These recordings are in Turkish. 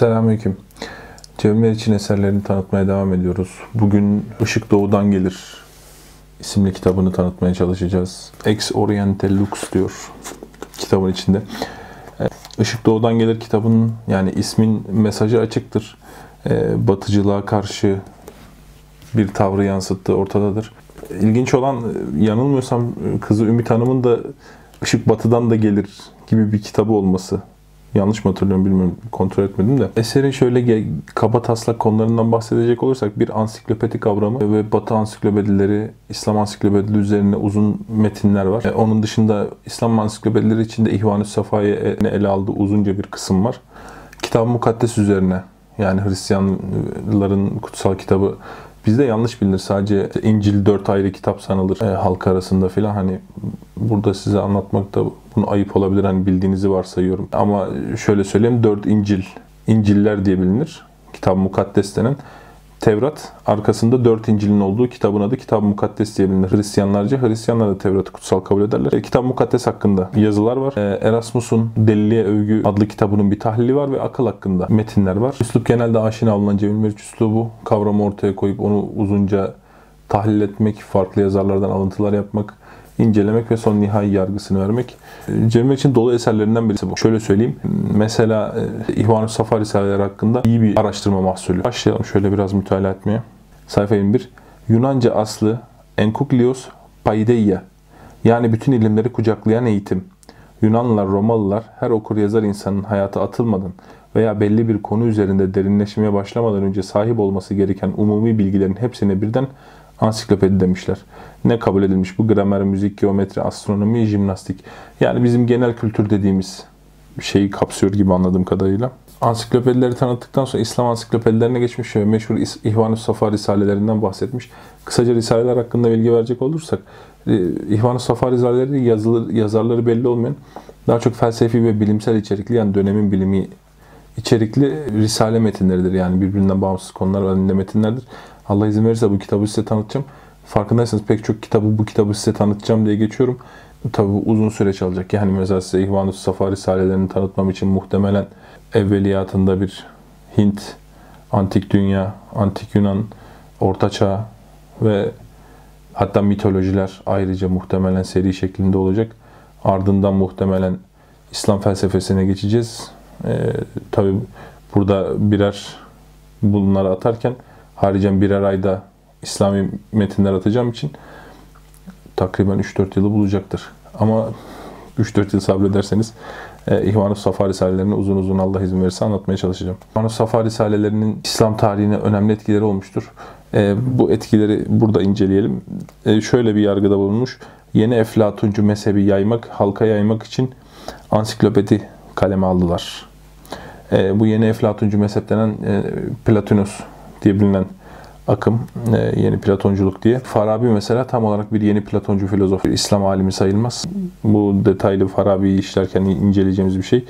Selamünaleyküm. Cevher için eserlerini tanıtmaya devam ediyoruz. Bugün Işık Doğu'dan Gelir isimli kitabını tanıtmaya çalışacağız. Ex Oriente Lux diyor kitabın içinde. E, Işık Doğu'dan Gelir kitabının yani ismin mesajı açıktır. E, batıcılığa karşı bir tavrı yansıttığı ortadadır. İlginç olan yanılmıyorsam kızı Ümit Hanım'ın da Işık Batı'dan da gelir gibi bir kitabı olması. Yanlış mı hatırlıyorum bilmiyorum kontrol etmedim de. Eserin şöyle kaba taslak konularından bahsedecek olursak bir ansiklopedi kavramı ve Batı ansiklopedileri, İslam ansiklopedileri üzerine uzun metinler var. E, onun dışında İslam ansiklopedileri içinde İhvan-ı Safa'yı ele aldığı uzunca bir kısım var. Kitab Mukaddes üzerine yani Hristiyanların kutsal kitabı Bizde yanlış bilinir. Sadece İncil dört ayrı kitap sanılır e, halk arasında filan. Hani burada size anlatmakta bunu ayıp olabilir. Hani bildiğinizi varsayıyorum. Ama şöyle söyleyeyim. Dört İncil, İnciller diye bilinir. Kitap mukaddes denen. Tevrat arkasında dört İncil'in olduğu kitabın adı Kitab-ı Mukaddes diye bilinir. Hristiyanlarca Hristiyanlar da Tevrat'ı kutsal kabul ederler. E, Kitab-ı Mukaddes hakkında yazılar var. E, Erasmus'un Deliliğe Övgü adlı kitabının bir tahlili var ve akıl hakkında metinler var. Üslup genelde aşina olunan Cemil Meriç üslubu kavramı ortaya koyup onu uzunca tahlil etmek, farklı yazarlardan alıntılar yapmak, incelemek ve son nihai yargısını vermek. Cemil için dolu eserlerinden birisi bu. Şöyle söyleyeyim. Mesela e, İhvan-ı Safa Risaleleri hakkında iyi bir araştırma mahsulü. Başlayalım şöyle biraz mütalaa etmeye. Sayfa 21. Yunanca aslı Enkuklios Paideia yani bütün ilimleri kucaklayan eğitim. Yunanlılar, Romalılar her okur yazar insanın hayata atılmadan veya belli bir konu üzerinde derinleşmeye başlamadan önce sahip olması gereken umumi bilgilerin hepsine birden ansiklopedi demişler. Ne kabul edilmiş bu? Gramer, müzik, geometri, astronomi, jimnastik. Yani bizim genel kültür dediğimiz şeyi kapsıyor gibi anladığım kadarıyla. Ansiklopedileri tanıttıktan sonra İslam ansiklopedilerine geçmiş ve meşhur İhvan-ı Safa risalelerinden bahsetmiş. Kısaca risaleler hakkında bilgi verecek olursak, e, İhvan-ı Safa risaleleri yazılı, yazarları belli olmayan daha çok felsefi ve bilimsel içerikli yani dönemin bilimi içerikli risale metinleridir. Yani birbirinden bağımsız konular halinde metinlerdir. Allah izin verirse bu kitabı size tanıtacağım. Farkındaysanız pek çok kitabı bu kitabı size tanıtacağım diye geçiyorum. Tabi uzun süreç alacak. Yani mesela size İhvan-ı Safa Risalelerini tanıtmam için muhtemelen evveliyatında bir Hint, Antik Dünya, Antik Yunan, Orta Çağ ve hatta mitolojiler ayrıca muhtemelen seri şeklinde olacak. Ardından muhtemelen İslam felsefesine geçeceğiz. Ee, tabi burada birer bunları atarken haricen birer ayda İslami metinler atacağım için takriben 3-4 yılı bulacaktır. Ama 3-4 yıl sabrederseniz e, İhvan-ı Safa Risalelerini uzun uzun Allah izin verirse anlatmaya çalışacağım. İhvan-ı Safa Risalelerinin İslam tarihine önemli etkileri olmuştur. E, bu etkileri burada inceleyelim. E, şöyle bir yargıda bulunmuş. Yeni Eflatuncu mezhebi yaymak, halka yaymak için ansiklopedi kaleme aldılar. E, bu yeni Eflatuncu mezhep denen e, Platonus diye bilinen akım, e, yeni Platonculuk diye. Farabi mesela tam olarak bir yeni Platoncu filozof, İslam alimi sayılmaz. Bu detaylı Farabi'yi işlerken inceleyeceğimiz bir şey.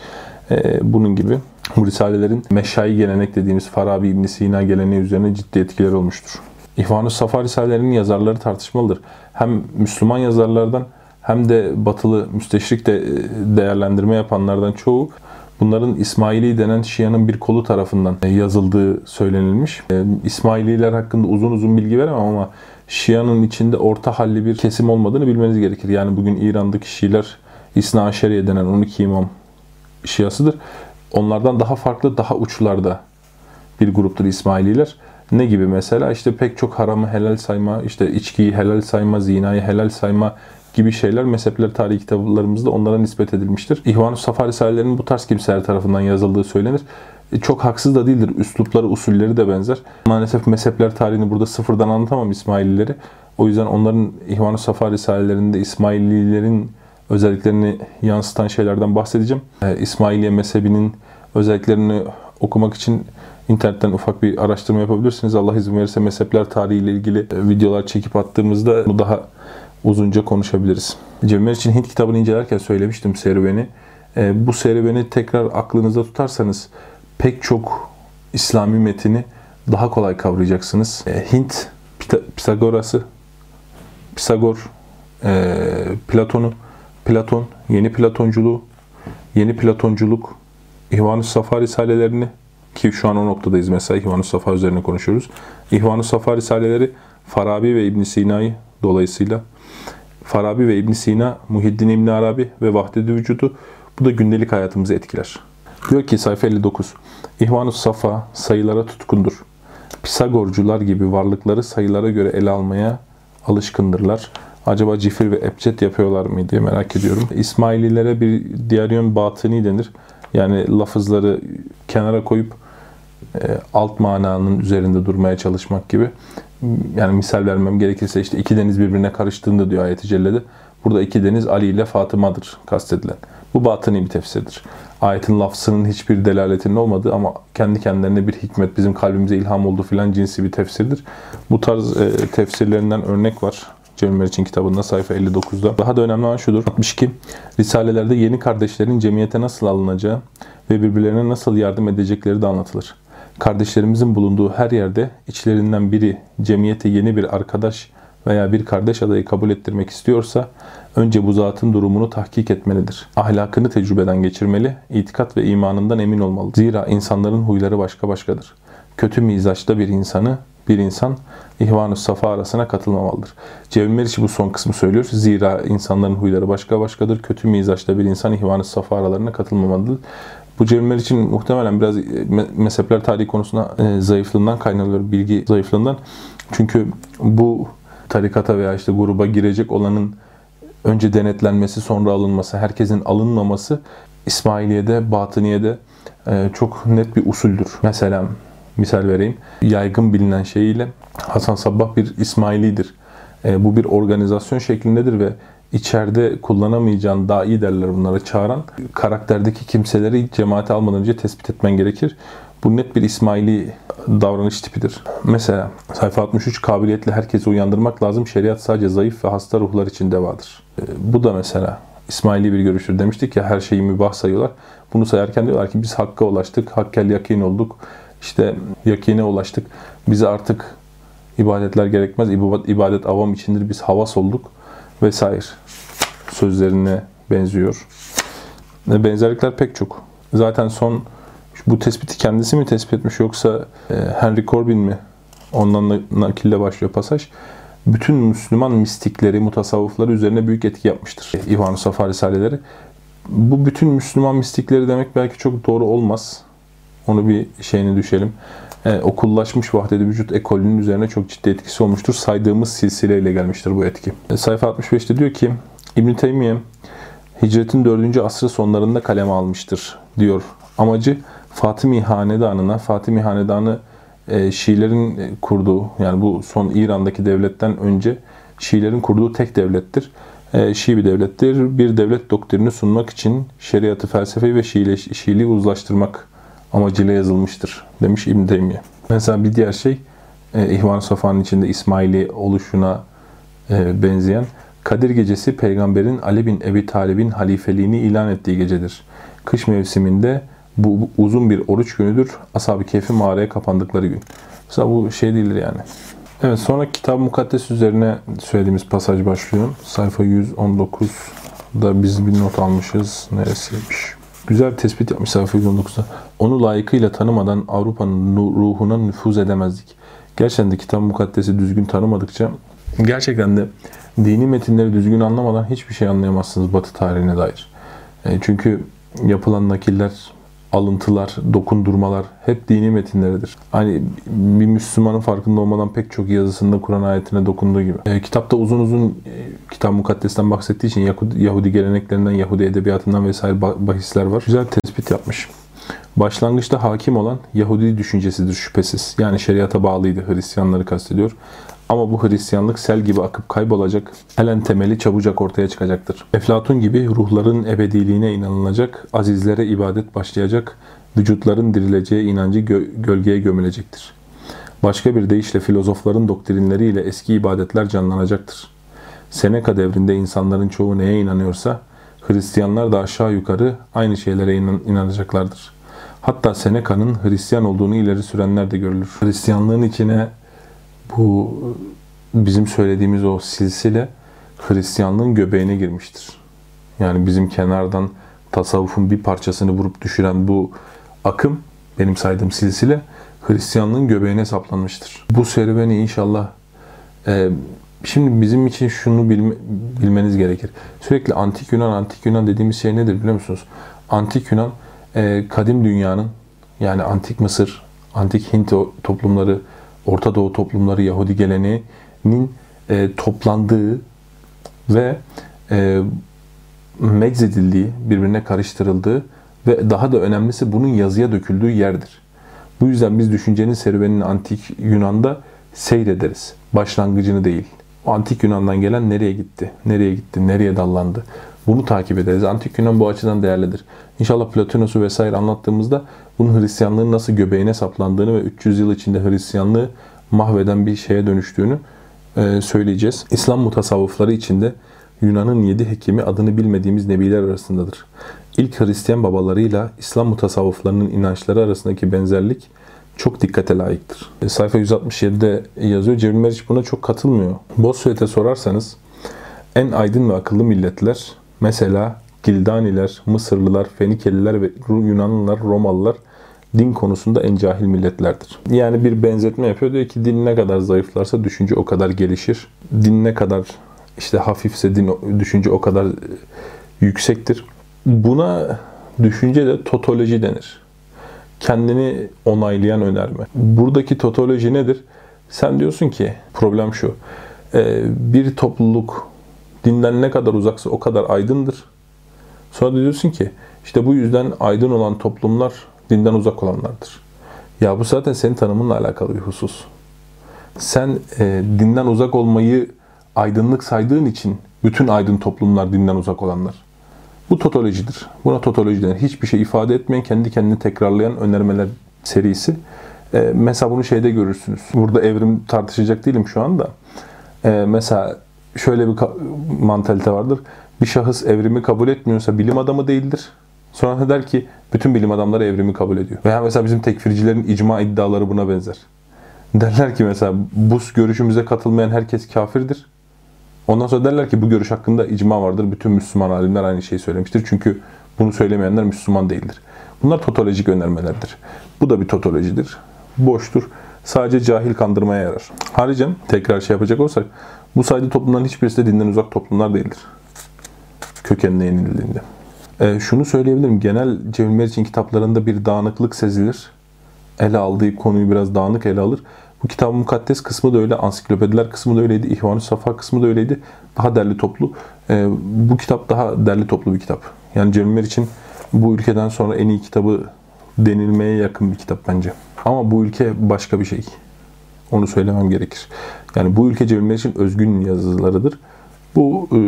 E, bunun gibi bu risalelerin meşai gelenek dediğimiz Farabi İbn Sina geleneği üzerine ciddi etkileri olmuştur. İhvan-ı Safa risalerinin yazarları tartışmalıdır. Hem Müslüman yazarlardan hem de batılı müsteşrik de e, değerlendirme yapanlardan çoğu Bunların İsmaili denen Şia'nın bir kolu tarafından yazıldığı söylenilmiş. E, İsmaililer hakkında uzun uzun bilgi veremem ama Şia'nın içinde orta halli bir kesim olmadığını bilmeniz gerekir. Yani bugün İran'daki Şiiler İsna Aşeriye denen 12 imam Şiasıdır. Onlardan daha farklı, daha uçlarda bir gruptur İsmaililer. Ne gibi mesela? işte pek çok haramı helal sayma, işte içkiyi helal sayma, zinayı helal sayma, gibi şeyler mezhepler tarihi kitaplarımızda onlara nispet edilmiştir. İhvan-ı Safa Risalelerinin bu tarz kimseler tarafından yazıldığı söylenir. E, çok haksız da değildir. Üslupları, usulleri de benzer. Maalesef mezhepler tarihini burada sıfırdan anlatamam İsmailileri. O yüzden onların İhvan-ı Safa Risalelerinde İsmaililerin özelliklerini yansıtan şeylerden bahsedeceğim. E, İsmailiye mezhebinin özelliklerini okumak için internetten ufak bir araştırma yapabilirsiniz. Allah izin verirse mezhepler tarihiyle ilgili e, videolar çekip attığımızda daha uzunca konuşabiliriz. Cemil için Hint kitabını incelerken söylemiştim serüveni. E, bu serüveni tekrar aklınızda tutarsanız pek çok İslami metini daha kolay kavrayacaksınız. E, Hint Pisagorası, Pisagor, e, Platon'u, Platon, yeni Platonculuğu, yeni Platonculuk, İhvan-ı Safa Risalelerini ki şu an o noktadayız mesela İhvan-ı Safa üzerine konuşuyoruz. İhvan-ı Safa risaleleri Farabi ve İbn Sina'yı dolayısıyla Farabi ve İbn Sina, Muhiddin İbn Arabi ve Vahdet-i Vücudu bu da gündelik hayatımızı etkiler. Diyor ki sayfa 59. İhvan-ı Safa sayılara tutkundur. Pisagorcular gibi varlıkları sayılara göre ele almaya alışkındırlar. Acaba cifir ve ebced yapıyorlar mı diye merak ediyorum. İsmaililere bir diğer yön batıni denir. Yani lafızları kenara koyup e, alt mananın üzerinde durmaya çalışmak gibi. Yani misal vermem gerekirse işte iki deniz birbirine karıştığında diyor ayet-i cellede. Burada iki deniz Ali ile Fatıma'dır kastedilen. Bu batıni bir tefsirdir. Ayetin lafzının hiçbir delaletinin olmadığı ama kendi kendilerine bir hikmet, bizim kalbimize ilham oldu filan cinsi bir tefsirdir. Bu tarz e, tefsirlerinden örnek var. Cemil için kitabında sayfa 59'da. Daha da önemli olan şudur. 62. Risalelerde yeni kardeşlerin cemiyete nasıl alınacağı ve birbirlerine nasıl yardım edecekleri de anlatılır. Kardeşlerimizin bulunduğu her yerde içlerinden biri cemiyete yeni bir arkadaş veya bir kardeş adayı kabul ettirmek istiyorsa önce bu zatın durumunu tahkik etmelidir. Ahlakını tecrübeden geçirmeli, itikat ve imanından emin olmalı. Zira insanların huyları başka başkadır. Kötü mizaçta bir insanı bir insan ihvan safa arasına katılmamalıdır. Cevim Meriç bu son kısmı söylüyor. Zira insanların huyları başka başkadır. Kötü mizaçta bir insan ihvan safa aralarına katılmamalıdır. Bu Cevimler için muhtemelen biraz e, mezhepler tarihi konusunda e, zayıflığından kaynaklanıyor, bilgi zayıflığından. Çünkü bu tarikata veya işte gruba girecek olanın önce denetlenmesi sonra alınması, herkesin alınmaması İsmailiye'de, Batıniye'de e, çok net bir usuldür. Mesela misal vereyim. Yaygın bilinen şeyiyle Hasan Sabbah bir İsmailidir. Bu bir organizasyon şeklindedir ve içeride kullanamayacağın daha iyi derler bunlara çağıran karakterdeki kimseleri cemaate almadan önce tespit etmen gerekir. Bu net bir İsmaili davranış tipidir. Mesela sayfa 63 kabiliyetle herkesi uyandırmak lazım. Şeriat sadece zayıf ve hasta ruhlar için devadır. E, bu da mesela İsmaili bir görüştür. Demiştik ya her şeyi mübah sayıyorlar. Bunu sayarken diyorlar ki biz hakka ulaştık, hakkel yakin olduk. İşte yakine ulaştık. Bize artık ibadetler gerekmez. İbadet, ibadet avam içindir. Biz havas olduk vesaire sözlerine benziyor. Benzerlikler pek çok. Zaten son bu tespiti kendisi mi tespit etmiş yoksa e, Henry Corbin mi? Ondan nakille başlıyor pasaj. Bütün Müslüman mistikleri, mutasavvıfları üzerine büyük etki yapmıştır. İvan-ı Safa Risaleleri. Bu bütün Müslüman mistikleri demek belki çok doğru olmaz. Onu bir şeyini düşelim. E, okullaşmış vahdet vücut ekolünün üzerine çok ciddi etkisi olmuştur. Saydığımız silsileyle gelmiştir bu etki. E, sayfa 65'te diyor ki İbn Teymiye hicretin 4. asrı sonlarında kaleme almıştır diyor. Amacı Fatimi Hanedanı'na, Fatimi Hanedanı e, Şiilerin e, kurduğu yani bu son İran'daki devletten önce Şiilerin kurduğu tek devlettir. E, Şii bir devlettir. Bir devlet doktrini sunmak için şeriatı, felsefeyi ve Şiili, Şiiliği uzlaştırmak amacıyla yazılmıştır demiş İbn Teymiye. Mesela bir diğer şey e, İhvan-ı Safa'nın içinde İsmaili oluşuna e, benzeyen Kadir Gecesi peygamberin Ali bin Ebi Talib'in halifeliğini ilan ettiği gecedir. Kış mevsiminde bu, uzun bir oruç günüdür. Ashab-ı Kehf'in mağaraya kapandıkları gün. Mesela bu şey değildir yani. Evet sonra kitab mukaddes üzerine söylediğimiz pasaj başlıyor. Sayfa 119'da biz bir not almışız. Neresiymiş? Güzel bir tespit yapmış sayfa 119'da. Onu layıkıyla tanımadan Avrupa'nın ruhuna nüfuz edemezdik. Gerçekten de kitap mukaddesi düzgün tanımadıkça gerçekten de dini metinleri düzgün anlamadan hiçbir şey anlayamazsınız Batı tarihine dair. E, çünkü yapılan nakiller, alıntılar, dokundurmalar hep dini metinleridir. Hani bir Müslümanın farkında olmadan pek çok yazısında Kur'an ayetine dokunduğu gibi. E, kitapta uzun uzun e, kitap mukaddesten bahsettiği için Yahudi, Yahudi geleneklerinden, Yahudi edebiyatından vesaire bahisler var. Güzel tespit yapmış. Başlangıçta hakim olan Yahudi düşüncesidir şüphesiz. Yani şeriata bağlıydı. Hristiyanları kastediyor. Ama bu Hristiyanlık sel gibi akıp kaybolacak, helen temeli çabucak ortaya çıkacaktır. Eflatun gibi ruhların ebediliğine inanılacak, azizlere ibadet başlayacak, vücutların dirileceği inancı gö- gölgeye gömülecektir. Başka bir deyişle filozofların doktrinleriyle eski ibadetler canlanacaktır. Seneca devrinde insanların çoğu neye inanıyorsa, Hristiyanlar da aşağı yukarı aynı şeylere inan- inanacaklardır. Hatta Seneca'nın Hristiyan olduğunu ileri sürenler de görülür. Hristiyanlığın içine bu bizim söylediğimiz o silsile Hristiyanlığın göbeğine girmiştir. Yani bizim kenardan tasavvufun bir parçasını vurup düşüren bu akım benim saydığım silsile Hristiyanlığın göbeğine saplanmıştır. Bu serüveni inşallah e, şimdi bizim için şunu bilme, bilmeniz gerekir. Sürekli antik Yunan, antik Yunan dediğimiz şey nedir biliyor musunuz? Antik Yunan e, kadim dünyanın yani antik Mısır, antik Hint toplumları, Orta Doğu toplumları, Yahudi geleneğinin e, toplandığı ve e, meczedildiği, birbirine karıştırıldığı ve daha da önemlisi bunun yazıya döküldüğü yerdir. Bu yüzden biz düşüncenin serüvenini antik Yunan'da seyrederiz. Başlangıcını değil. O antik Yunan'dan gelen nereye gitti, nereye gitti, nereye dallandı. Bunu takip ederiz. Antik Yunan bu açıdan değerlidir. İnşallah Platonos'u vesaire anlattığımızda bunun Hristiyanlığın nasıl göbeğine saplandığını ve 300 yıl içinde Hristiyanlığı mahveden bir şeye dönüştüğünü e, söyleyeceğiz. İslam mutasavvıfları içinde Yunan'ın yedi hekimi adını bilmediğimiz nebiler arasındadır. İlk Hristiyan babalarıyla İslam mutasavvıflarının inançları arasındaki benzerlik çok dikkate layıktır. E, sayfa 167'de yazıyor. Cebri Meriç buna çok katılmıyor. Bossuet'e sorarsanız en aydın ve akıllı milletler mesela Gildaniler, Mısırlılar, Fenikeliler ve Yunanlılar, Romalılar din konusunda en cahil milletlerdir. Yani bir benzetme yapıyor. Diyor ki din ne kadar zayıflarsa düşünce o kadar gelişir. Din ne kadar işte hafifse din, düşünce o kadar e, yüksektir. Buna düşünce de totoloji denir. Kendini onaylayan önerme. Buradaki totoloji nedir? Sen diyorsun ki problem şu. E, bir topluluk dinden ne kadar uzaksa o kadar aydındır. Sonra diyorsun ki işte bu yüzden aydın olan toplumlar dinden uzak olanlardır. Ya bu zaten senin tanımınla alakalı bir husus. Sen e, dinden uzak olmayı aydınlık saydığın için bütün aydın toplumlar dinden uzak olanlar. Bu totolojidir. Buna totoloji denir. Hiçbir şey ifade etmeyen, kendi kendini tekrarlayan önermeler serisi. E, mesela bunu şeyde görürsünüz. Burada evrim tartışacak değilim şu anda. E, mesela şöyle bir mantalite vardır. Bir şahıs evrimi kabul etmiyorsa bilim adamı değildir. Sonra der ki bütün bilim adamları evrimi kabul ediyor. Veya mesela bizim tekfircilerin icma iddiaları buna benzer. Derler ki mesela bu görüşümüze katılmayan herkes kafirdir. Ondan sonra derler ki bu görüş hakkında icma vardır. Bütün Müslüman alimler aynı şeyi söylemiştir. Çünkü bunu söylemeyenler Müslüman değildir. Bunlar totolojik önermelerdir. Bu da bir totolojidir. Boştur. Sadece cahil kandırmaya yarar. Haricen tekrar şey yapacak olsak bu sayıda toplumların hiçbirisi de dinden uzak toplumlar değildir. Kökenine yenildiğinde. E, şunu söyleyebilirim. Genel Cevil Meriç'in kitaplarında bir dağınıklık sezilir. Ele aldığı konuyu biraz dağınık ele alır. Bu kitabın mukaddes kısmı da öyle, ansiklopediler kısmı da öyleydi, İhvan-ı Safa kısmı da öyleydi. Daha derli toplu. E, bu kitap daha derli toplu bir kitap. Yani Cevil Meriç'in bu ülkeden sonra en iyi kitabı denilmeye yakın bir kitap bence. Ama bu ülke başka bir şey. Onu söylemem gerekir. Yani bu ülke Cevil Meriç'in özgün yazılarıdır. Bu e,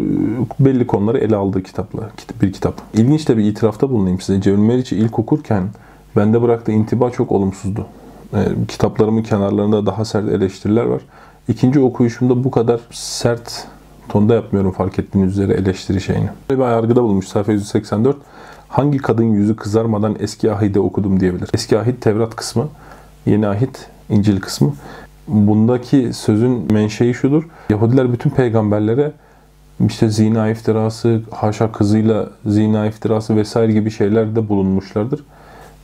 belli konuları ele aldığı kitapla bir kitap. İlginç de bir itirafta bulunayım size. Cevil Meriç'i ilk okurken bende bıraktığı intiba çok olumsuzdu. E, kitaplarımın kenarlarında daha sert eleştiriler var. İkinci okuyuşumda bu kadar sert tonda yapmıyorum fark ettiğiniz üzere eleştiri şeyini. Böyle bir yargıda bulmuş sayfa 184. Hangi kadın yüzü kızarmadan eski ahide okudum diyebilir. Eski ahit Tevrat kısmı, yeni ahit İncil kısmı. Bundaki sözün menşei şudur. Yahudiler bütün peygamberlere işte zina iftirası, haşa kızıyla zina iftirası vesaire gibi şeylerde bulunmuşlardır.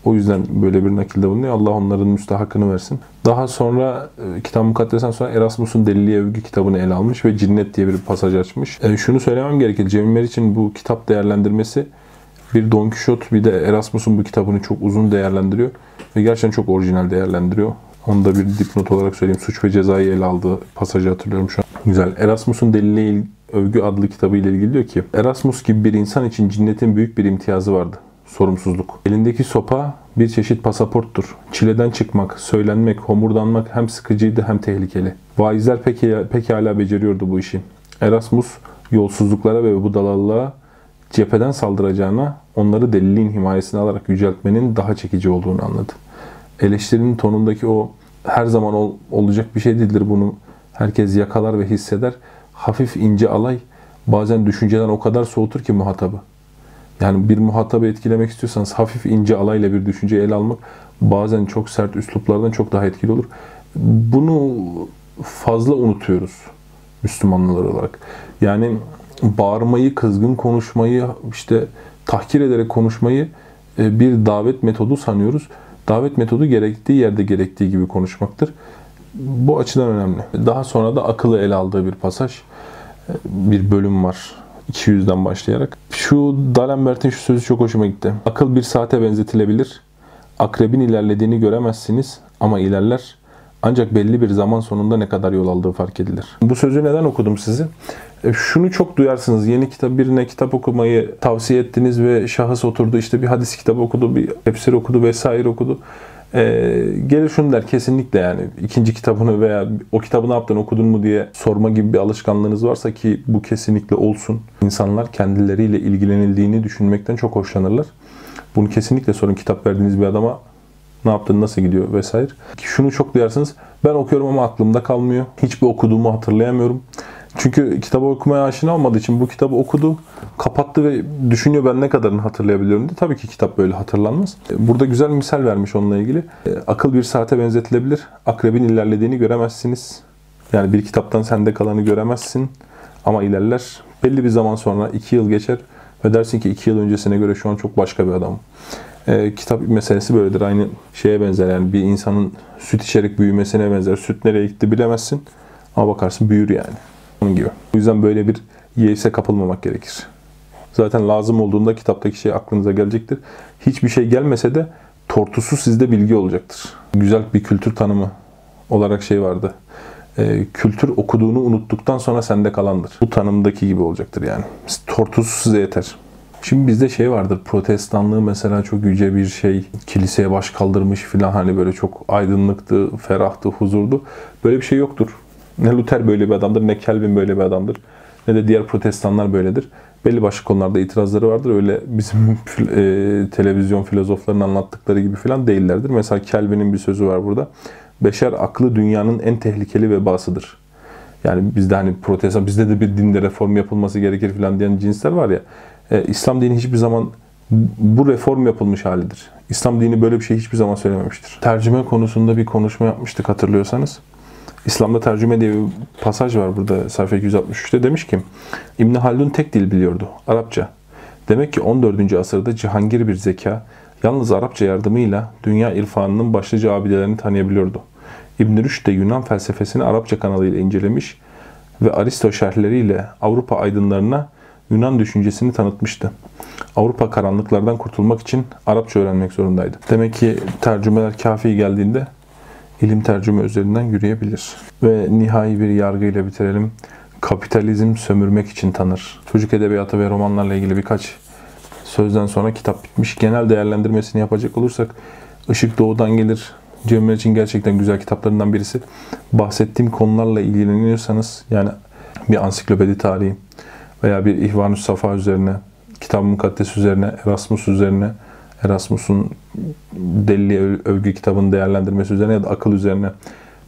O yüzden böyle bir nakilde bulunuyor. Allah onların müstahakını versin. Daha sonra e, kitap mukaddesen sonra Erasmus'un Deliliğe Övgü kitabını ele almış ve Cinnet diye bir pasaj açmış. E, şunu söylemem gerekir. Cemil Meriç'in bu kitap değerlendirmesi bir Don Quixote bir de Erasmus'un bu kitabını çok uzun değerlendiriyor. Ve gerçekten çok orijinal değerlendiriyor. Onu da bir dipnot olarak söyleyeyim. Suç ve cezayı ele aldığı pasajı hatırlıyorum şu an. Güzel. Erasmus'un Deliliğe Övgü adlı kitabı ile ilgili diyor ki Erasmus gibi bir insan için cinnetin büyük bir imtiyazı vardı. Sorumsuzluk. Elindeki sopa bir çeşit pasaporttur. Çileden çıkmak, söylenmek, homurdanmak hem sıkıcıydı hem tehlikeli. Vaizler peki, pekala beceriyordu bu işi. Erasmus yolsuzluklara ve budalallığa cepheden saldıracağına onları deliliğin himayesine alarak yüceltmenin daha çekici olduğunu anladı. Eleştirinin tonundaki o her zaman ol, olacak bir şey değildir bunu herkes yakalar ve hisseder hafif ince alay bazen düşünceden o kadar soğutur ki muhatabı. Yani bir muhatabı etkilemek istiyorsanız hafif ince alayla bir düşünce ele almak bazen çok sert üsluplardan çok daha etkili olur. Bunu fazla unutuyoruz Müslümanlar olarak. Yani bağırmayı, kızgın konuşmayı, işte tahkir ederek konuşmayı e, bir davet metodu sanıyoruz. Davet metodu gerektiği yerde gerektiği gibi konuşmaktır. Bu açıdan önemli. Daha sonra da akıllı ele aldığı bir pasaj, bir bölüm var. 200'den başlayarak. Şu D'Alembert'in şu sözü çok hoşuma gitti. Akıl bir saate benzetilebilir. Akrebin ilerlediğini göremezsiniz ama ilerler. Ancak belli bir zaman sonunda ne kadar yol aldığı fark edilir. Bu sözü neden okudum sizi? E, şunu çok duyarsınız. Yeni kitap birine kitap okumayı tavsiye ettiniz ve şahıs oturdu işte bir hadis kitabı okudu, bir tefsir okudu vesaire okudu. Ee, gelir şunu der kesinlikle yani ikinci kitabını veya o kitabı ne yaptın okudun mu diye sorma gibi bir alışkanlığınız varsa ki bu kesinlikle olsun. İnsanlar kendileriyle ilgilenildiğini düşünmekten çok hoşlanırlar. Bunu kesinlikle sorun kitap verdiğiniz bir adama ne yaptın, nasıl gidiyor vesaire. Şunu çok duyarsınız. Ben okuyorum ama aklımda kalmıyor. Hiçbir okuduğumu hatırlayamıyorum. Çünkü kitabı okumaya aşina olmadığı için bu kitabı okudu, kapattı ve düşünüyor ben ne kadarını hatırlayabiliyorum diye. Tabii ki kitap böyle hatırlanmaz. Burada güzel bir misal vermiş onunla ilgili. E, akıl bir saate benzetilebilir. Akrebin ilerlediğini göremezsiniz. Yani bir kitaptan sende kalanı göremezsin. Ama ilerler. Belli bir zaman sonra iki yıl geçer ve dersin ki iki yıl öncesine göre şu an çok başka bir adamım. E, kitap meselesi böyledir. Aynı şeye benzer yani bir insanın süt içerek büyümesine benzer. Süt nereye gitti bilemezsin ama bakarsın büyür yani. Onun gibi. O yüzden böyle bir yeise kapılmamak gerekir. Zaten lazım olduğunda kitaptaki şey aklınıza gelecektir. Hiçbir şey gelmese de tortusu sizde bilgi olacaktır. Güzel bir kültür tanımı olarak şey vardı. E, kültür okuduğunu unuttuktan sonra sende kalandır. Bu tanımdaki gibi olacaktır yani. Tortusu size yeter. Şimdi bizde şey vardır. Protestanlığı mesela çok yüce bir şey. Kiliseye baş kaldırmış filan hani böyle çok aydınlıktı, ferahtı, huzurdu. Böyle bir şey yoktur. Ne Luther böyle bir adamdır, ne Calvin böyle bir adamdır, ne de diğer protestanlar böyledir. Belli başlı konularda itirazları vardır. Öyle bizim e, televizyon filozoflarının anlattıkları gibi falan değillerdir. Mesela Calvin'in bir sözü var burada. Beşer aklı dünyanın en tehlikeli vebasıdır. Yani bizde hani protestan, bizde de bir dinde reform yapılması gerekir falan diyen cinsler var ya. E, İslam dini hiçbir zaman bu reform yapılmış halidir. İslam dini böyle bir şey hiçbir zaman söylememiştir. Tercüme konusunda bir konuşma yapmıştık hatırlıyorsanız. İslam'da tercüme diye bir pasaj var burada sayfa 263'te demiş ki İbn Haldun tek dil biliyordu Arapça. Demek ki 14. asırda cihangir bir zeka yalnız Arapça yardımıyla dünya irfanının başlıca abidelerini tanıyabiliyordu. İbn Rüşd de Yunan felsefesini Arapça kanalıyla incelemiş ve Aristo şerhleriyle Avrupa aydınlarına Yunan düşüncesini tanıtmıştı. Avrupa karanlıklardan kurtulmak için Arapça öğrenmek zorundaydı. Demek ki tercümeler kafi geldiğinde ilim tercüme üzerinden yürüyebilir. Ve nihai bir yargıyla bitirelim. Kapitalizm sömürmek için tanır. Çocuk edebiyatı ve romanlarla ilgili birkaç sözden sonra kitap bitmiş. Genel değerlendirmesini yapacak olursak Işık Doğu'dan gelir. Cemre için gerçekten güzel kitaplarından birisi. Bahsettiğim konularla ilgileniyorsanız yani bir ansiklopedi tarihi veya bir İhvan-ı Safa üzerine, Kitab-ı Mukaddes üzerine, Erasmus üzerine, Erasmus'un Deli Övgü kitabının değerlendirmesi üzerine ya da akıl üzerine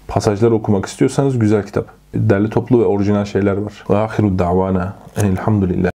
pasajlar okumak istiyorsanız güzel kitap. Derli toplu ve orijinal şeyler var. Ahiru davana elhamdülillah.